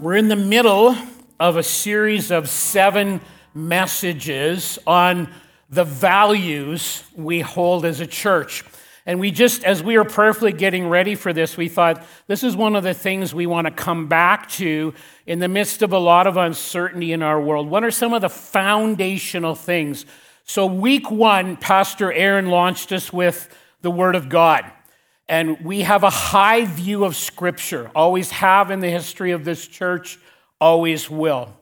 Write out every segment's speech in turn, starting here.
We're in the middle of a series of seven messages on the values we hold as a church. And we just, as we were prayerfully getting ready for this, we thought this is one of the things we want to come back to in the midst of a lot of uncertainty in our world. What are some of the foundational things? So, week one, Pastor Aaron launched us with the Word of God. And we have a high view of Scripture, always have in the history of this church, always will.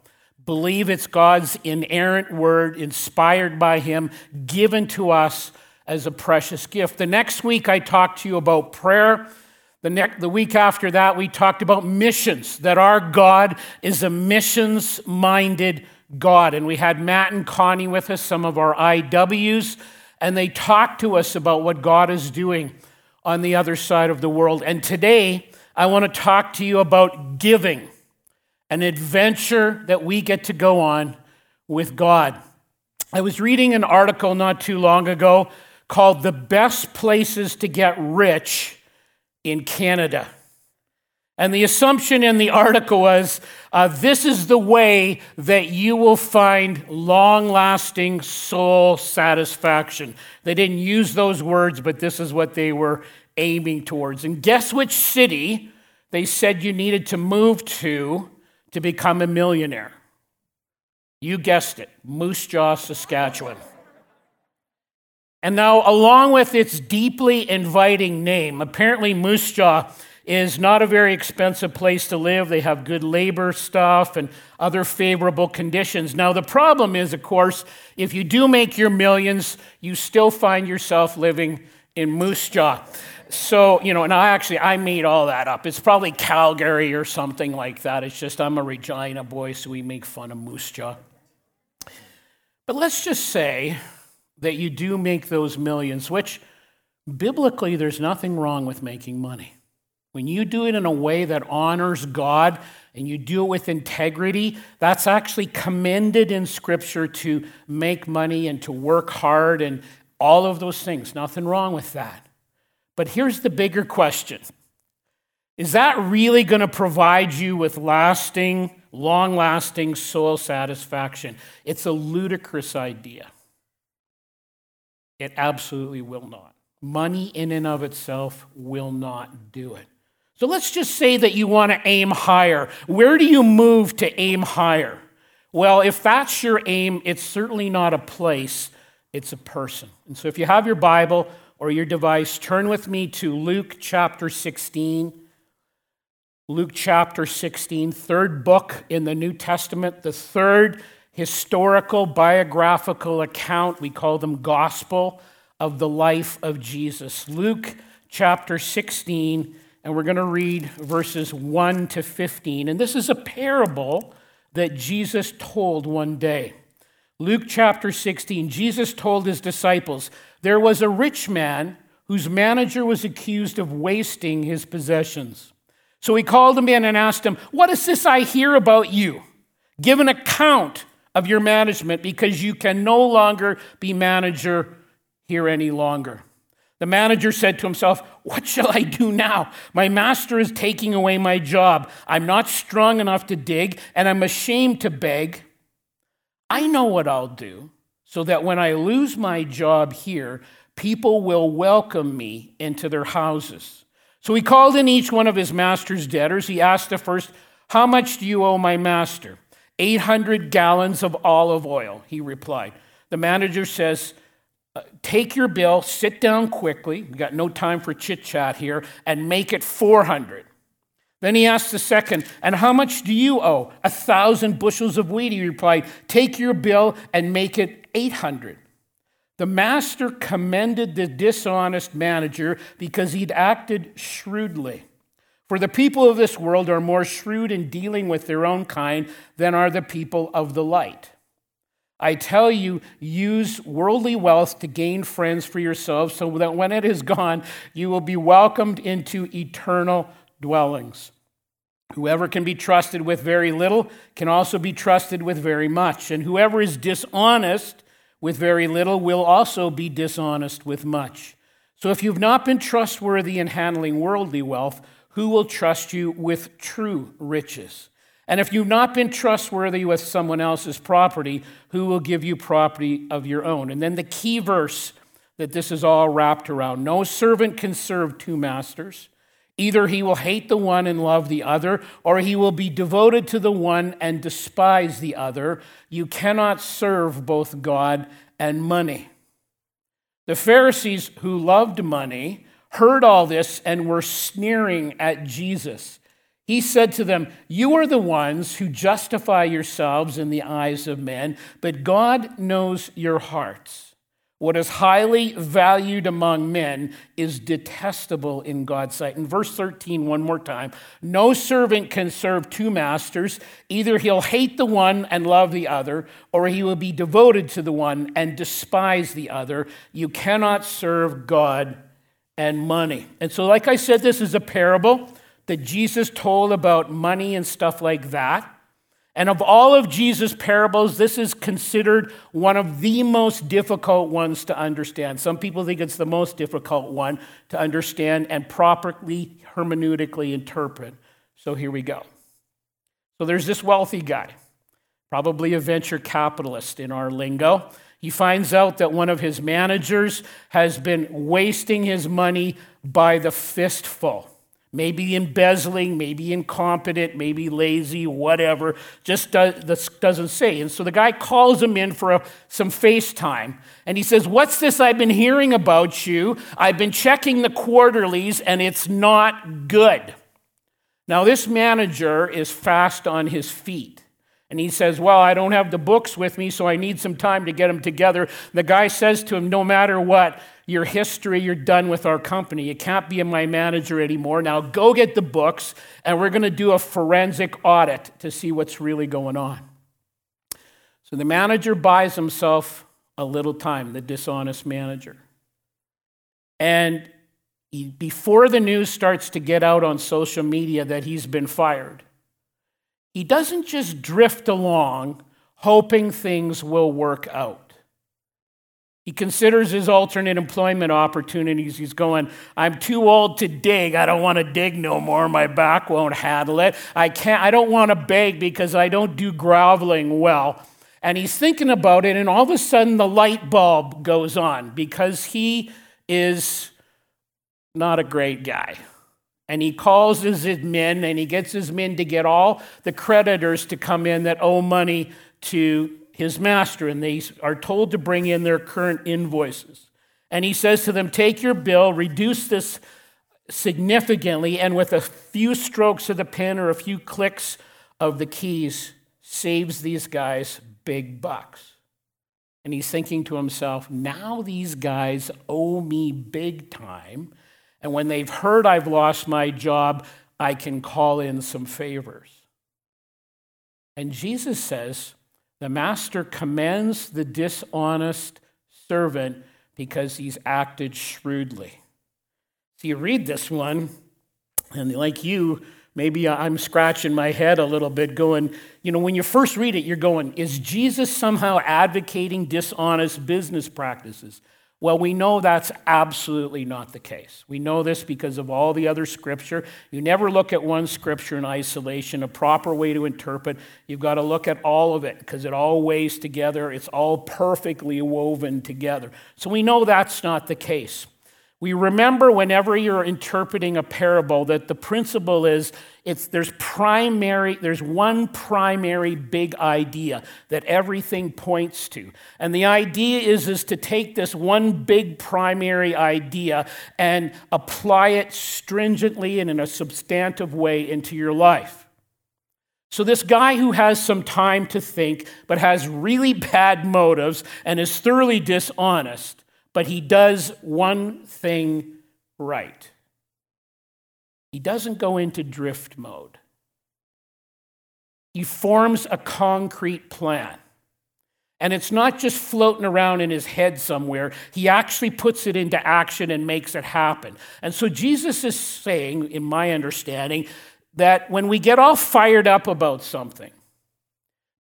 Believe it's God's inerrant word, inspired by Him, given to us as a precious gift. The next week, I talked to you about prayer. The, next, the week after that, we talked about missions, that our God is a missions minded God. And we had Matt and Connie with us, some of our IWs, and they talked to us about what God is doing on the other side of the world. And today, I want to talk to you about giving, an adventure that we get to go on with God. I was reading an article not too long ago called The Best Places to Get Rich in Canada. And the assumption in the article was uh, this is the way that you will find long lasting soul satisfaction. They didn't use those words, but this is what they were aiming towards. And guess which city they said you needed to move to to become a millionaire? You guessed it Moose Jaw, Saskatchewan. And now, along with its deeply inviting name, apparently Moose Jaw is not a very expensive place to live. They have good labor stuff and other favorable conditions. Now, the problem is, of course, if you do make your millions, you still find yourself living in Moose Jaw. So, you know, and I actually, I made all that up. It's probably Calgary or something like that. It's just I'm a Regina boy, so we make fun of Moose Jaw. But let's just say that you do make those millions, which biblically, there's nothing wrong with making money. When you do it in a way that honors God and you do it with integrity, that's actually commended in Scripture to make money and to work hard and all of those things. Nothing wrong with that. But here's the bigger question Is that really going to provide you with lasting, long lasting soul satisfaction? It's a ludicrous idea. It absolutely will not. Money in and of itself will not do it. So let's just say that you want to aim higher. Where do you move to aim higher? Well, if that's your aim, it's certainly not a place, it's a person. And so if you have your Bible or your device, turn with me to Luke chapter 16. Luke chapter 16, third book in the New Testament, the third historical biographical account, we call them gospel, of the life of Jesus. Luke chapter 16 and we're going to read verses 1 to 15. And this is a parable that Jesus told one day. Luke chapter 16, Jesus told his disciples, There was a rich man whose manager was accused of wasting his possessions. So he called him in and asked him, What is this I hear about you? Give an account of your management because you can no longer be manager here any longer. The manager said to himself, What shall I do now? My master is taking away my job. I'm not strong enough to dig, and I'm ashamed to beg. I know what I'll do so that when I lose my job here, people will welcome me into their houses. So he called in each one of his master's debtors. He asked the first, How much do you owe my master? 800 gallons of olive oil, he replied. The manager says, uh, take your bill, sit down quickly, we got no time for chit chat here, and make it 400. Then he asked the second, And how much do you owe? A thousand bushels of wheat, he replied. Take your bill and make it 800. The master commended the dishonest manager because he'd acted shrewdly. For the people of this world are more shrewd in dealing with their own kind than are the people of the light. I tell you, use worldly wealth to gain friends for yourselves, so that when it is gone, you will be welcomed into eternal dwellings. Whoever can be trusted with very little can also be trusted with very much. And whoever is dishonest with very little will also be dishonest with much. So if you've not been trustworthy in handling worldly wealth, who will trust you with true riches? And if you've not been trustworthy with someone else's property, who will give you property of your own? And then the key verse that this is all wrapped around no servant can serve two masters. Either he will hate the one and love the other, or he will be devoted to the one and despise the other. You cannot serve both God and money. The Pharisees who loved money heard all this and were sneering at Jesus. He said to them, You are the ones who justify yourselves in the eyes of men, but God knows your hearts. What is highly valued among men is detestable in God's sight. In verse 13, one more time no servant can serve two masters. Either he'll hate the one and love the other, or he will be devoted to the one and despise the other. You cannot serve God and money. And so, like I said, this is a parable that Jesus told about money and stuff like that. And of all of Jesus' parables, this is considered one of the most difficult ones to understand. Some people think it's the most difficult one to understand and properly hermeneutically interpret. So here we go. So there's this wealthy guy, probably a venture capitalist in our lingo. He finds out that one of his managers has been wasting his money by the fistful. Maybe embezzling, maybe incompetent, maybe lazy, whatever. Just does, doesn't say. And so the guy calls him in for a, some FaceTime. And he says, What's this I've been hearing about you? I've been checking the quarterlies and it's not good. Now, this manager is fast on his feet. And he says, Well, I don't have the books with me, so I need some time to get them together. The guy says to him, No matter what, your history, you're done with our company. You can't be my manager anymore. Now go get the books, and we're going to do a forensic audit to see what's really going on. So the manager buys himself a little time, the dishonest manager. And he, before the news starts to get out on social media that he's been fired, he doesn't just drift along hoping things will work out. He considers his alternate employment opportunities. He's going, I'm too old to dig. I don't want to dig no more. My back won't handle it. I can't I don't want to beg because I don't do groveling well. And he's thinking about it, and all of a sudden the light bulb goes on because he is not a great guy. And he calls his men and he gets his men to get all the creditors to come in that owe money to his master, and they are told to bring in their current invoices. And he says to them, Take your bill, reduce this significantly, and with a few strokes of the pen or a few clicks of the keys, saves these guys big bucks. And he's thinking to himself, now these guys owe me big time. And when they've heard I've lost my job, I can call in some favors. And Jesus says, the master commends the dishonest servant because he's acted shrewdly. So you read this one, and like you, maybe I'm scratching my head a little bit, going, you know, when you first read it, you're going, is Jesus somehow advocating dishonest business practices? Well, we know that's absolutely not the case. We know this because of all the other scripture. You never look at one scripture in isolation, a proper way to interpret. You've got to look at all of it because it all weighs together. It's all perfectly woven together. So we know that's not the case. We remember whenever you're interpreting a parable that the principle is it's there's primary there's one primary big idea that everything points to. And the idea is is to take this one big primary idea and apply it stringently and in a substantive way into your life. So, this guy who has some time to think, but has really bad motives and is thoroughly dishonest, but he does one thing right. He doesn't go into drift mode. He forms a concrete plan. And it's not just floating around in his head somewhere. He actually puts it into action and makes it happen. And so Jesus is saying, in my understanding, that when we get all fired up about something,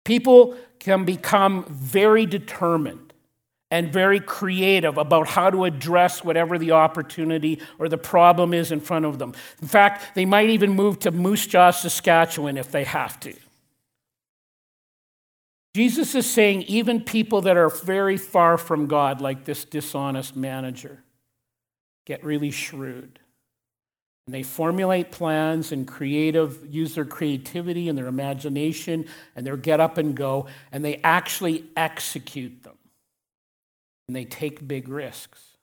people can become very determined and very creative about how to address whatever the opportunity or the problem is in front of them. In fact, they might even move to Moose Jaw, Saskatchewan if they have to. Jesus is saying even people that are very far from God, like this dishonest manager, get really shrewd. And they formulate plans and creative, use their creativity and their imagination and their get up and go, and they actually execute them. And they take big risks.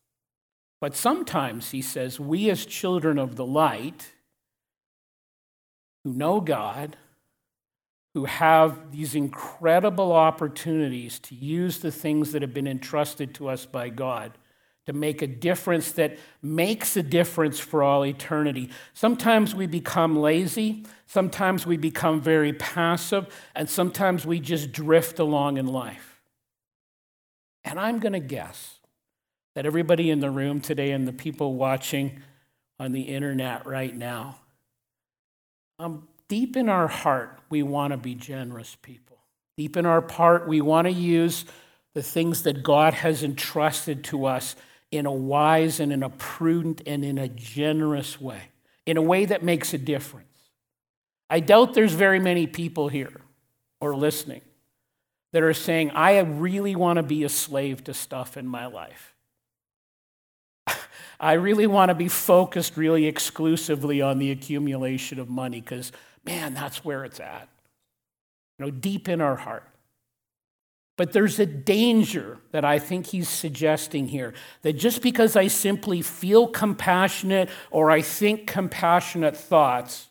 But sometimes, he says, we as children of the light who know God, who have these incredible opportunities to use the things that have been entrusted to us by God to make a difference that makes a difference for all eternity. Sometimes we become lazy, sometimes we become very passive, and sometimes we just drift along in life. And I'm going to guess that everybody in the room today and the people watching on the internet right now, um, deep in our heart, we want to be generous people. Deep in our heart, we want to use the things that God has entrusted to us in a wise and in a prudent and in a generous way, in a way that makes a difference. I doubt there's very many people here or listening that are saying, I really want to be a slave to stuff in my life. I really want to be focused really exclusively on the accumulation of money because, man, that's where it's at. You know, deep in our heart. But there's a danger that I think he's suggesting here that just because I simply feel compassionate or I think compassionate thoughts,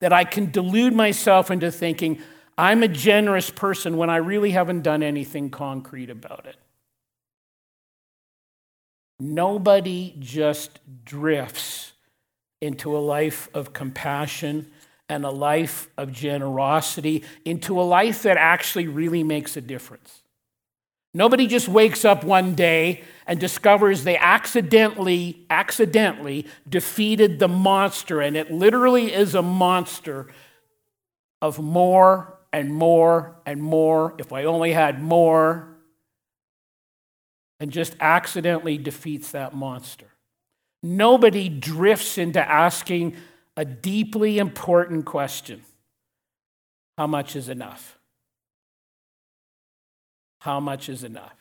that I can delude myself into thinking I'm a generous person when I really haven't done anything concrete about it. Nobody just drifts into a life of compassion and a life of generosity, into a life that actually really makes a difference. Nobody just wakes up one day and discovers they accidentally, accidentally defeated the monster, and it literally is a monster of more and more and more. If I only had more, and just accidentally defeats that monster. Nobody drifts into asking a deeply important question How much is enough? how much is enough?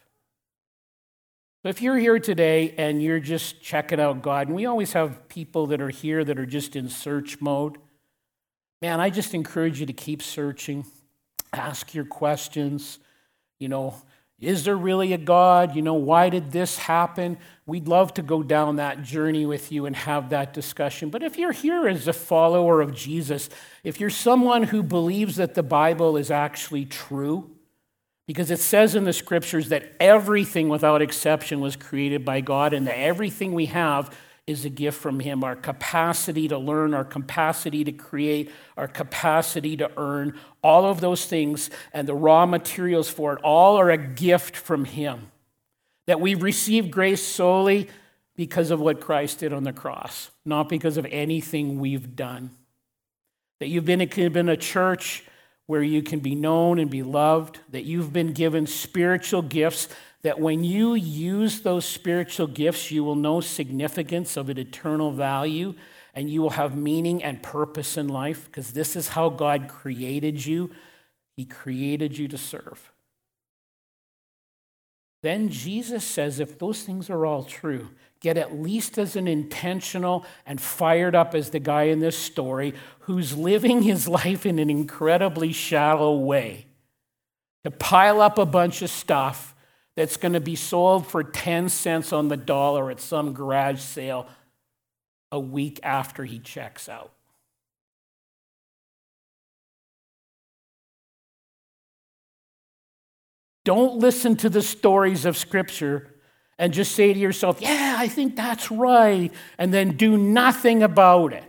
So if you're here today and you're just checking out God, and we always have people that are here that are just in search mode, man, I just encourage you to keep searching, ask your questions. You know, is there really a God? You know, why did this happen? We'd love to go down that journey with you and have that discussion. But if you're here as a follower of Jesus, if you're someone who believes that the Bible is actually true, because it says in the scriptures that everything without exception was created by God, and that everything we have is a gift from Him. Our capacity to learn, our capacity to create, our capacity to earn, all of those things and the raw materials for it, all are a gift from Him. That we receive grace solely because of what Christ did on the cross, not because of anything we've done. That you've been been a church where you can be known and be loved, that you've been given spiritual gifts, that when you use those spiritual gifts, you will know significance of an eternal value and you will have meaning and purpose in life because this is how God created you. He created you to serve. Then Jesus says if those things are all true, get at least as an intentional and fired up as the guy in this story who's living his life in an incredibly shallow way. To pile up a bunch of stuff that's going to be sold for 10 cents on the dollar at some garage sale a week after he checks out. Don't listen to the stories of Scripture and just say to yourself, Yeah, I think that's right, and then do nothing about it.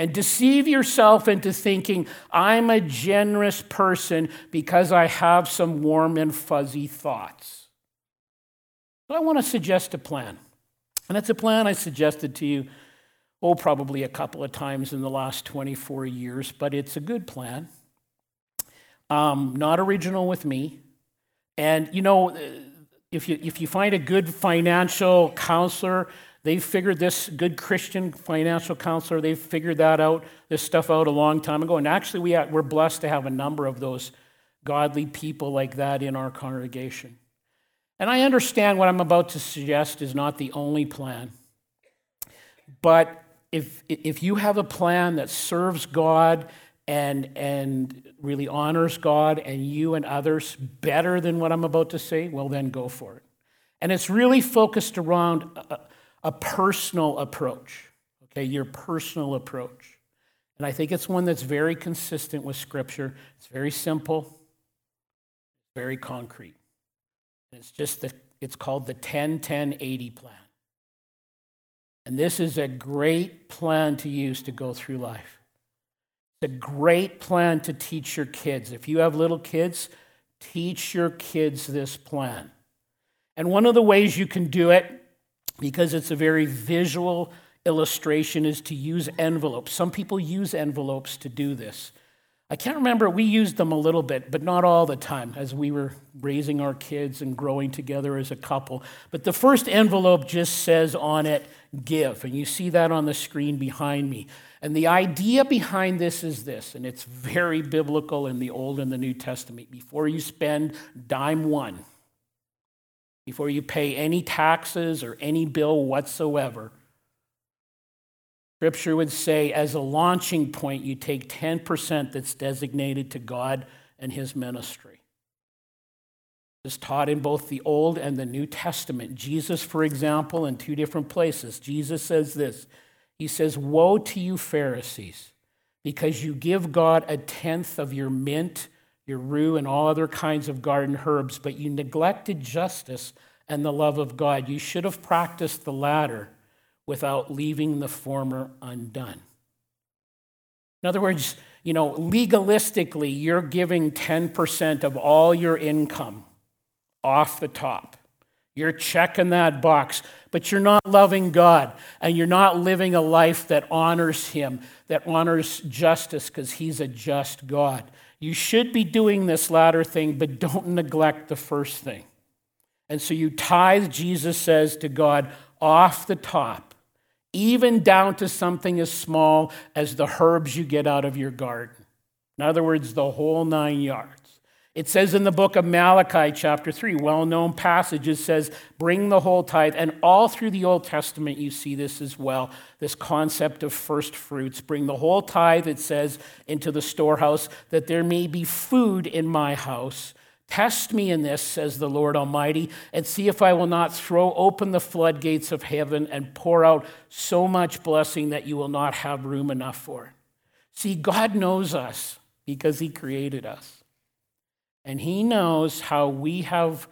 And deceive yourself into thinking, I'm a generous person because I have some warm and fuzzy thoughts. But I want to suggest a plan. And it's a plan I suggested to you, oh, probably a couple of times in the last 24 years, but it's a good plan. Um, not original with me. And, you know, if you, if you find a good financial counselor, they've figured this, good Christian financial counselor, they've figured that out, this stuff out a long time ago. And actually, we we're blessed to have a number of those godly people like that in our congregation. And I understand what I'm about to suggest is not the only plan. But if, if you have a plan that serves God and, and really honors God and you and others better than what I'm about to say, well, then go for it. And it's really focused around a, a personal approach, okay, your personal approach. And I think it's one that's very consistent with Scripture. It's very simple, very concrete. It's just the, it's called the 10 10 80 plan. And this is a great plan to use to go through life. It's a great plan to teach your kids. If you have little kids, teach your kids this plan. And one of the ways you can do it, because it's a very visual illustration, is to use envelopes. Some people use envelopes to do this. I can't remember, we used them a little bit, but not all the time as we were raising our kids and growing together as a couple. But the first envelope just says on it, give. And you see that on the screen behind me. And the idea behind this is this, and it's very biblical in the Old and the New Testament. Before you spend dime one, before you pay any taxes or any bill whatsoever, Scripture would say, as a launching point, you take 10% that's designated to God and His ministry. This is taught in both the Old and the New Testament. Jesus, for example, in two different places, Jesus says this He says, Woe to you, Pharisees, because you give God a tenth of your mint, your rue, and all other kinds of garden herbs, but you neglected justice and the love of God. You should have practiced the latter without leaving the former undone. In other words, you know, legalistically, you're giving 10% of all your income off the top. You're checking that box, but you're not loving God and you're not living a life that honors Him, that honors justice because He's a just God. You should be doing this latter thing, but don't neglect the first thing. And so you tithe, Jesus says to God, off the top even down to something as small as the herbs you get out of your garden. In other words, the whole nine yards. It says in the book of Malachi, chapter 3, well known passage, it says, bring the whole tithe. And all through the Old Testament, you see this as well this concept of first fruits. Bring the whole tithe, it says, into the storehouse, that there may be food in my house. Test me in this, says the Lord Almighty, and see if I will not throw open the floodgates of heaven and pour out so much blessing that you will not have room enough for. See, God knows us because He created us. And He knows how we have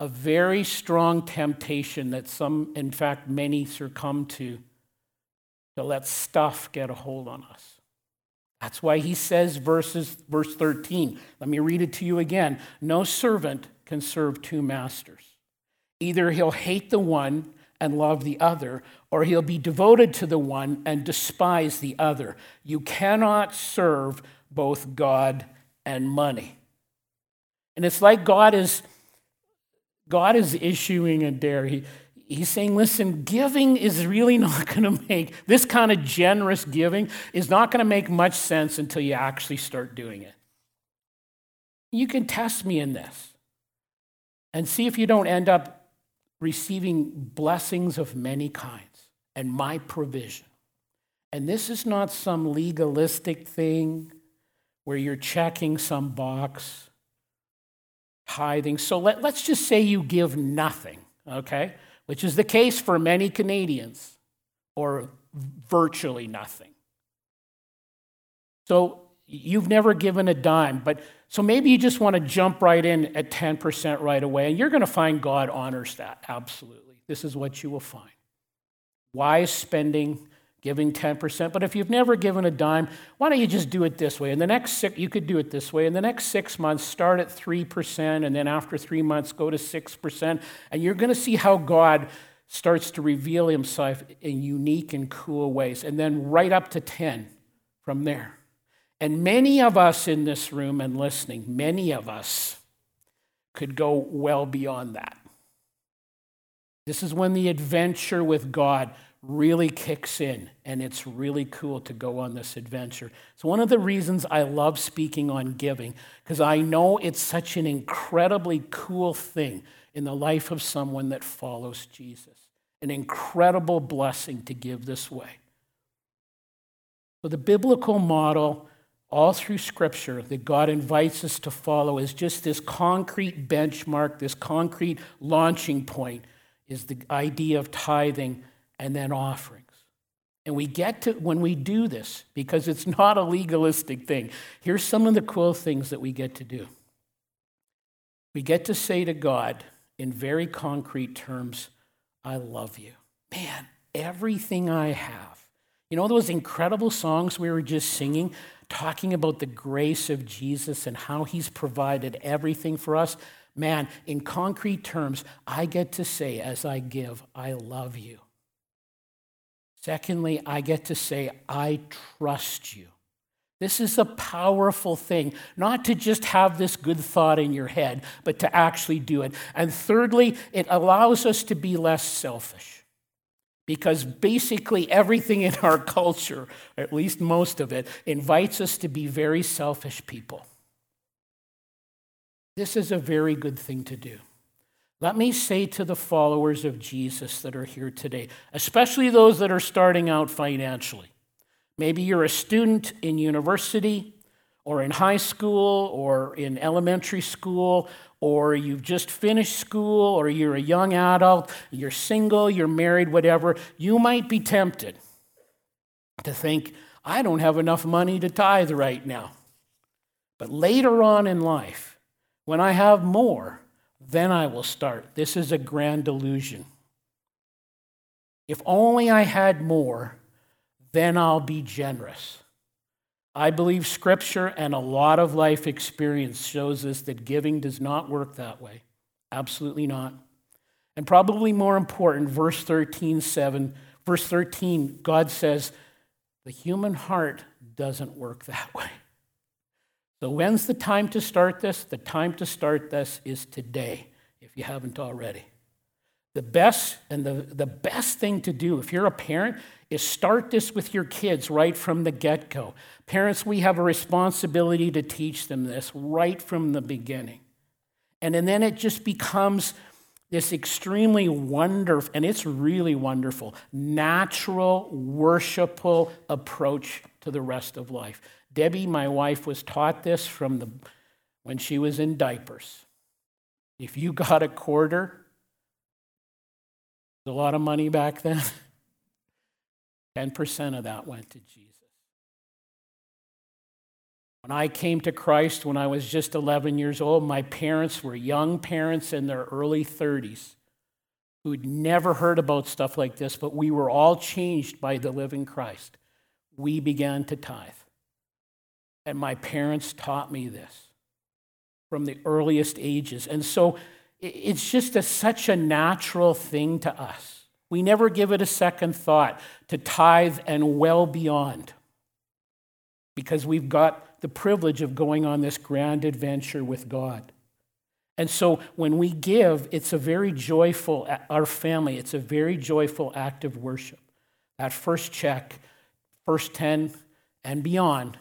a very strong temptation that some, in fact, many succumb to, to let stuff get a hold on us. That's why he says, verses, verse 13. Let me read it to you again. No servant can serve two masters. Either he'll hate the one and love the other, or he'll be devoted to the one and despise the other. You cannot serve both God and money. And it's like God is God is issuing a dare. He, he's saying, listen, giving is really not going to make, this kind of generous giving is not going to make much sense until you actually start doing it. You can test me in this and see if you don't end up receiving blessings of many kinds and my provision. And this is not some legalistic thing where you're checking some box, tithing. So let, let's just say you give nothing, okay? which is the case for many Canadians, or virtually nothing. So you've never given a dime, but so maybe you just want to jump right in at 10% right away, and you're going to find God honors that. Absolutely. This is what you will find. Wise spending giving 10%. But if you've never given a dime, why don't you just do it this way? In the next six, you could do it this way. In the next six months, start at 3%, and then after three months, go to 6%. And you're going to see how God starts to reveal himself in unique and cool ways. And then right up to 10 from there. And many of us in this room and listening, many of us could go well beyond that. This is when the adventure with God really kicks in, and it's really cool to go on this adventure. It's one of the reasons I love speaking on giving, because I know it's such an incredibly cool thing in the life of someone that follows Jesus. An incredible blessing to give this way. So, the biblical model all through Scripture that God invites us to follow is just this concrete benchmark, this concrete launching point, is the idea of tithing and then offerings. And we get to, when we do this, because it's not a legalistic thing, here's some of the cool things that we get to do. We get to say to God in very concrete terms, I love you. Man, everything I have. You know those incredible songs we were just singing, talking about the grace of Jesus and how he's provided everything for us? Man, in concrete terms, I get to say as I give, I love you. Secondly, I get to say, I trust you. This is a powerful thing, not to just have this good thought in your head, but to actually do it. And thirdly, it allows us to be less selfish. Because basically, everything in our culture, at least most of it, invites us to be very selfish people. This is a very good thing to do. Let me say to the followers of Jesus that are here today, especially those that are starting out financially. Maybe you're a student in university or in high school or in elementary school or you've just finished school or you're a young adult, you're single, you're married, whatever. You might be tempted to think, I don't have enough money to tithe right now. But later on in life, when I have more, then I will start. This is a grand delusion. If only I had more, then I'll be generous. I believe scripture and a lot of life experience shows us that giving does not work that way. Absolutely not. And probably more important, verse 13, 7, verse 13, God says, the human heart doesn't work that way. So, when's the time to start this? The time to start this is today, if you haven't already. The best and the, the best thing to do, if you're a parent, is start this with your kids right from the get go. Parents, we have a responsibility to teach them this right from the beginning. And, and then it just becomes this extremely wonderful, and it's really wonderful, natural, worshipful approach to the rest of life. Debbie, my wife, was taught this from the, when she was in diapers. If you got a quarter, a lot of money back then. 10% of that went to Jesus. When I came to Christ when I was just 11 years old, my parents were young parents in their early 30s who'd never heard about stuff like this, but we were all changed by the living Christ. We began to tithe. And my parents taught me this from the earliest ages. And so it's just a, such a natural thing to us. We never give it a second thought to tithe and well beyond because we've got the privilege of going on this grand adventure with God. And so when we give, it's a very joyful, our family, it's a very joyful act of worship. That first check, first 10 and beyond,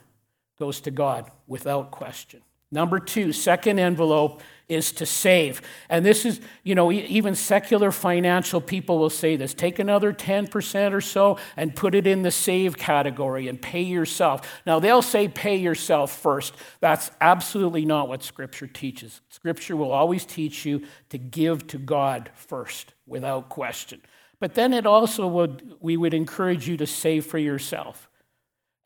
goes to God without question. Number two, second envelope is to save. And this is, you know, even secular financial people will say this take another 10% or so and put it in the save category and pay yourself. Now, they'll say pay yourself first. That's absolutely not what Scripture teaches. Scripture will always teach you to give to God first, without question. But then it also would, we would encourage you to save for yourself.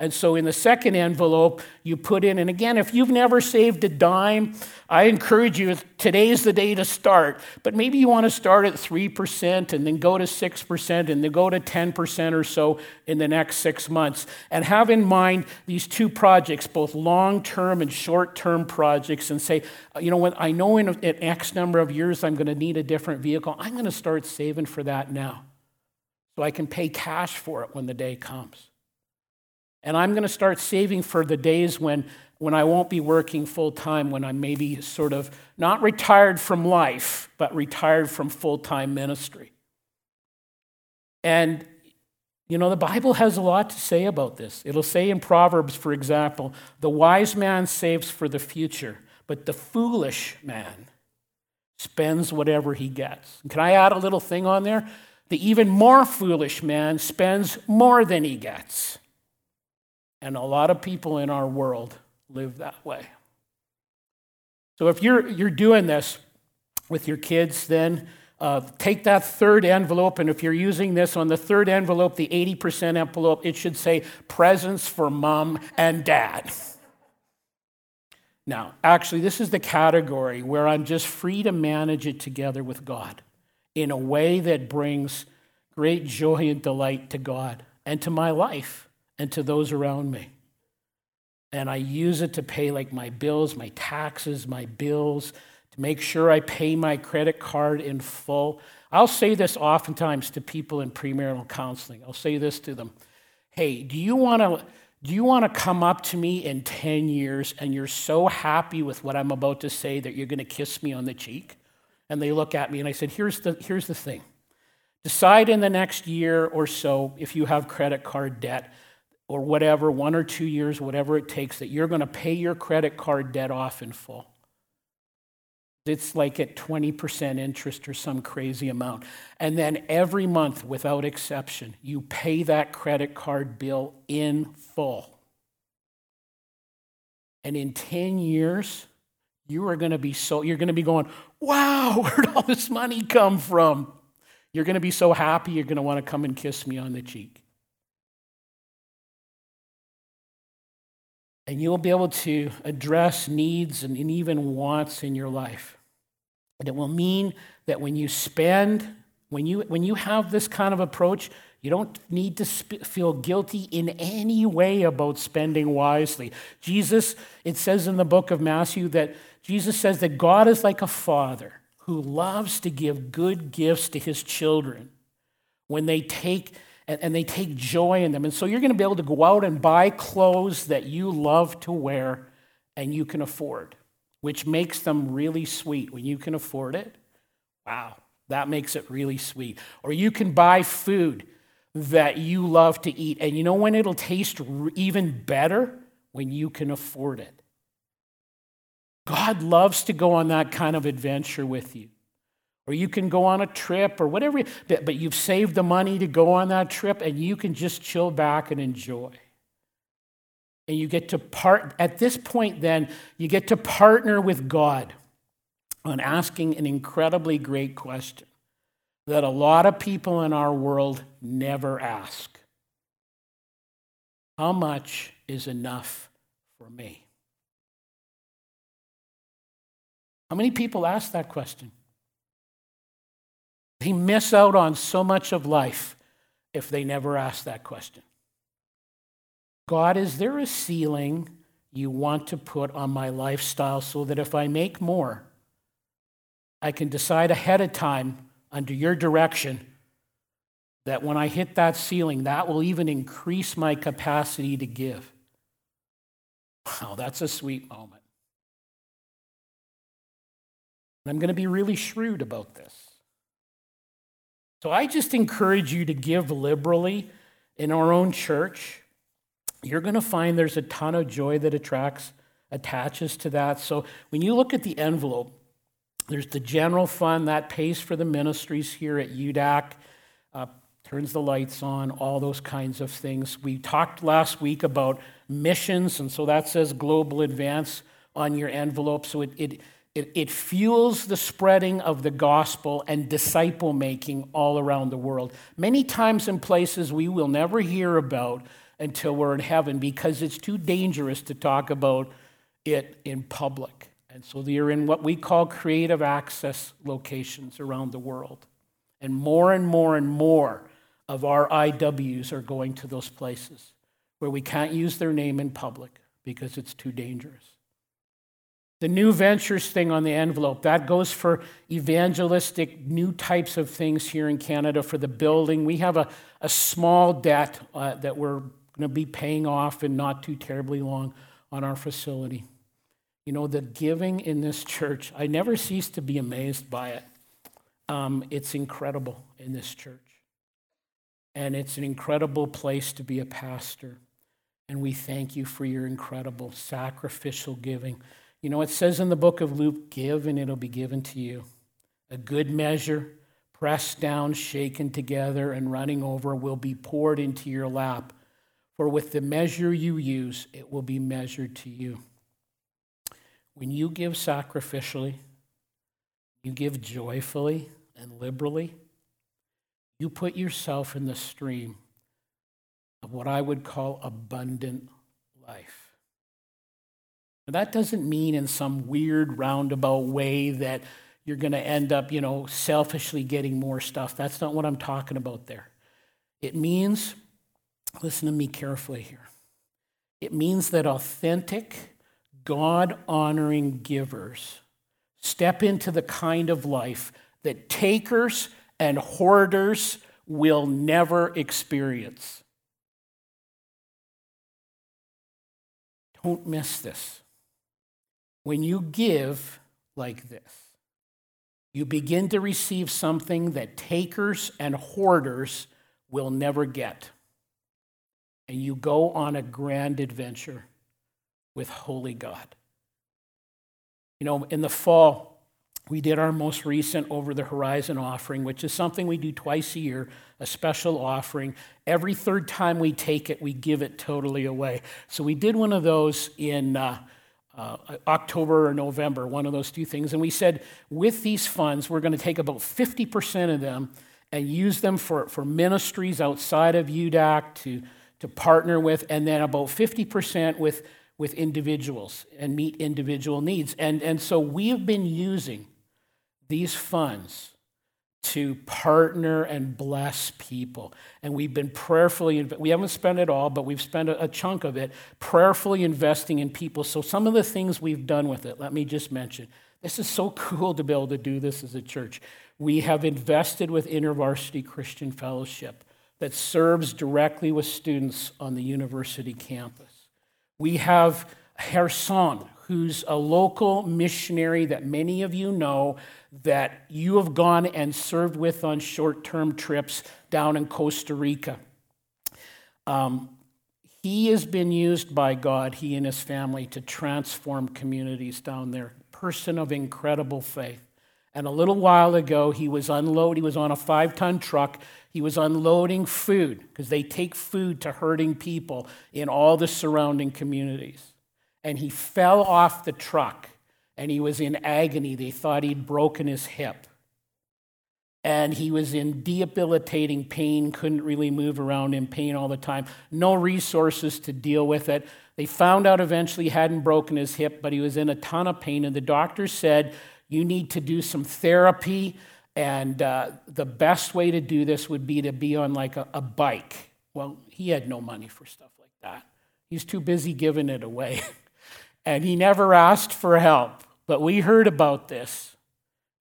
And so in the second envelope, you put in, and again, if you've never saved a dime, I encourage you, today's the day to start. But maybe you want to start at 3% and then go to 6% and then go to 10% or so in the next six months. And have in mind these two projects, both long term and short term projects, and say, you know what, I know in an X number of years I'm going to need a different vehicle. I'm going to start saving for that now so I can pay cash for it when the day comes. And I'm going to start saving for the days when, when I won't be working full time, when I'm maybe sort of not retired from life, but retired from full time ministry. And You know, the Bible has a lot to say about this. It'll say in Proverbs, for example, the wise man saves for the future, but the foolish man spends whatever he gets. can I add a little thing on there? The even more foolish man spends more than he gets. And a lot of people in our world live that way. So if you're, you're doing this with your kids, then uh, take that third envelope, and if you're using this on the third envelope, the 80% envelope, it should say presents for mom and dad. Now, actually, this is the category where I'm just free to manage it together with God in a way that brings great joy and delight to God and to my life and to those around me. And I use it to pay like my bills, my taxes, my bills, to make sure I pay my credit card in full. I'll say this oftentimes to people in premarital counseling. I'll say this to them Hey, do you want to? Do you want to come up to me in 10 years and you're so happy with what I'm about to say that you're going to kiss me on the cheek? And they look at me and I said, here's the, here's the thing. Decide in the next year or so if you have credit card debt or whatever, one or two years, whatever it takes, that you're going to pay your credit card debt off in full. It's like at 20% interest or some crazy amount. And then every month, without exception, you pay that credit card bill in full. And in 10 years, you are going to be so, you're going to be going, wow, where'd all this money come from? You're going to be so happy, you're going to want to come and kiss me on the cheek. And you'll be able to address needs and even wants in your life. And it will mean that when you spend, when you, when you have this kind of approach, you don't need to sp- feel guilty in any way about spending wisely. Jesus, it says in the book of Matthew that Jesus says that God is like a father who loves to give good gifts to his children when they take and, and they take joy in them. And so you're going to be able to go out and buy clothes that you love to wear and you can afford, which makes them really sweet when you can afford it. Wow, that makes it really sweet. Or you can buy food that you love to eat. And you know when it'll taste even better? When you can afford it. God loves to go on that kind of adventure with you. Or you can go on a trip or whatever, but you've saved the money to go on that trip and you can just chill back and enjoy. And you get to part, at this point, then, you get to partner with God on asking an incredibly great question that a lot of people in our world never ask How much is enough for me? How many people ask that question? They miss out on so much of life if they never ask that question. God, is there a ceiling you want to put on my lifestyle so that if I make more, I can decide ahead of time under your direction that when I hit that ceiling, that will even increase my capacity to give? Wow, that's a sweet moment. I'm going to be really shrewd about this. So I just encourage you to give liberally in our own church. You're going to find there's a ton of joy that attracts attaches to that. So when you look at the envelope, there's the general fund that pays for the ministries here at UDAC, uh, turns the lights on, all those kinds of things. We talked last week about missions, and so that says global advance on your envelope. So it, it it, it fuels the spreading of the gospel and disciple making all around the world. Many times in places we will never hear about until we're in heaven because it's too dangerous to talk about it in public. And so they're in what we call creative access locations around the world. And more and more and more of our IWs are going to those places where we can't use their name in public because it's too dangerous. The new ventures thing on the envelope, that goes for evangelistic new types of things here in Canada for the building. We have a, a small debt uh, that we're going to be paying off in not too terribly long on our facility. You know, the giving in this church, I never cease to be amazed by it. Um, it's incredible in this church. and it's an incredible place to be a pastor. And we thank you for your incredible sacrificial giving. You know, it says in the book of Luke, give and it'll be given to you. A good measure, pressed down, shaken together, and running over, will be poured into your lap. For with the measure you use, it will be measured to you. When you give sacrificially, you give joyfully and liberally, you put yourself in the stream of what I would call abundant life. Now, that doesn't mean in some weird roundabout way that you're going to end up, you know, selfishly getting more stuff. That's not what I'm talking about there. It means, listen to me carefully here. It means that authentic, God honoring givers step into the kind of life that takers and hoarders will never experience. Don't miss this. When you give like this, you begin to receive something that takers and hoarders will never get. And you go on a grand adventure with Holy God. You know, in the fall, we did our most recent Over the Horizon offering, which is something we do twice a year, a special offering. Every third time we take it, we give it totally away. So we did one of those in uh, uh, October or November, one of those two things. And we said, with these funds, we're going to take about 50% of them and use them for, for ministries outside of UDAC to, to partner with, and then about 50% with, with individuals and meet individual needs. And, and so we have been using these funds to partner and bless people. And we've been prayerfully, we haven't spent it all, but we've spent a, chunk of it prayerfully investing in people. So, some of the things we've done with it, let me just mention. This is so cool to be able to do this as a church. We have invested with InterVarsity Christian Fellowship that serves directly with students on the university campus. We have Herson, who's a local missionary that many of you know that you have gone and served with on short term trips down in Costa Rica. Um, he has been used by God, he and his family, to transform communities down there. Person of incredible faith. And a little while ago, he was unloading, he was on a five ton truck. He was unloading food because they take food to hurting people in all the surrounding communities and he fell off the truck and he was in agony. They thought he'd broken his hip. And he was in debilitating pain, couldn't really move around in pain all the time, no resources to deal with it. They found out eventually he hadn't broken his hip, but he was in a ton of pain. And the doctor said, You need to do some therapy. And uh, the best way to do this would be to be on like a, a bike. Well, he had no money for stuff like that. He's too busy giving it away. And he never asked for help, but we heard about this.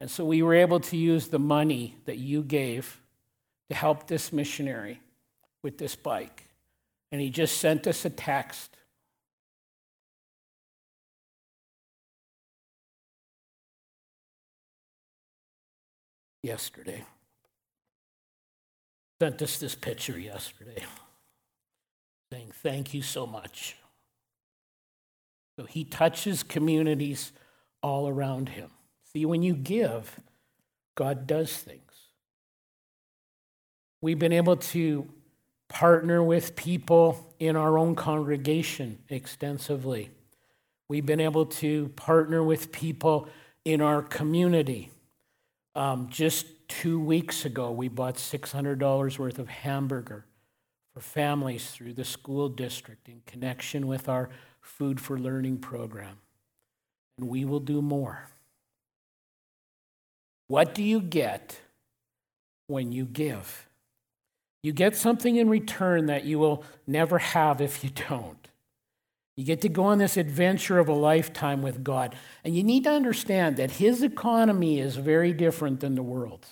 And so we were able to use the money that you gave to help this missionary with this bike. And he just sent us a text. Yesterday. Sent us this picture yesterday saying, Thank you so much. So he touches communities all around him. See, when you give, God does things. We've been able to partner with people in our own congregation extensively. We've been able to partner with people in our community. Um, just two weeks ago, we bought $600 worth of hamburger for families through the school district in connection with our Food for Learning program. And we will do more. What do you get when you give? You get something in return that you will never have if you don't. You get to go on this adventure of a lifetime with God. And you need to understand that His economy is very different than the world's.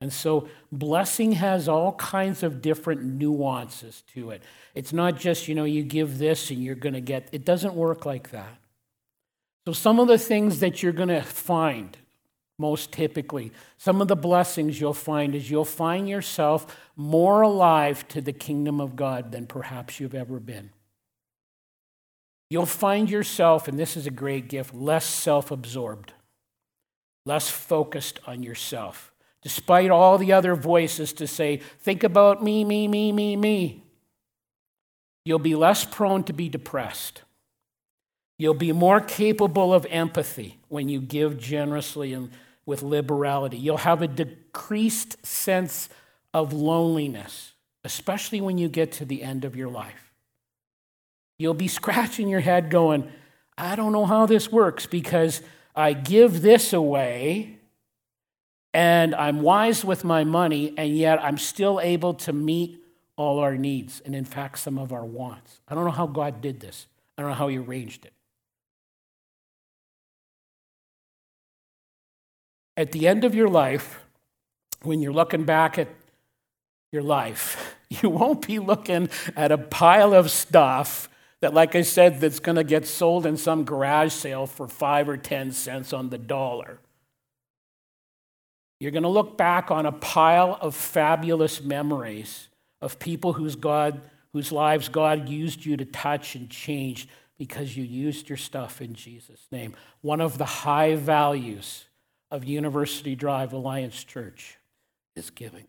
And so blessing has all kinds of different nuances to it. It's not just, you know, you give this and you're going to get, it doesn't work like that. So some of the things that you're going to find most typically. Some of the blessings you'll find is you'll find yourself more alive to the kingdom of God than perhaps you've ever been. You'll find yourself, and this is a great gift, less self absorbed, less focused on yourself. Despite all the other voices to say, think about me, me, me, me, me, you'll be less prone to be depressed. You'll be more capable of empathy when you give generously and with liberality. You'll have a decreased sense of loneliness, especially when you get to the end of your life. You'll be scratching your head going, I don't know how this works because I give this away and I'm wise with my money, and yet I'm still able to meet all our needs and, in fact, some of our wants. I don't know how God did this, I don't know how He arranged it. at the end of your life, when you're looking back at your life, you won't be looking at a pile of stuff that, like I said, that's going to get sold in some garage sale for five or 10 cents on the dollar. You're going to look back on a pile of fabulous memories of people whose, God, whose lives God used you to touch and change because you used your stuff in Jesus' name. One of the high values of University Drive Alliance Church is giving.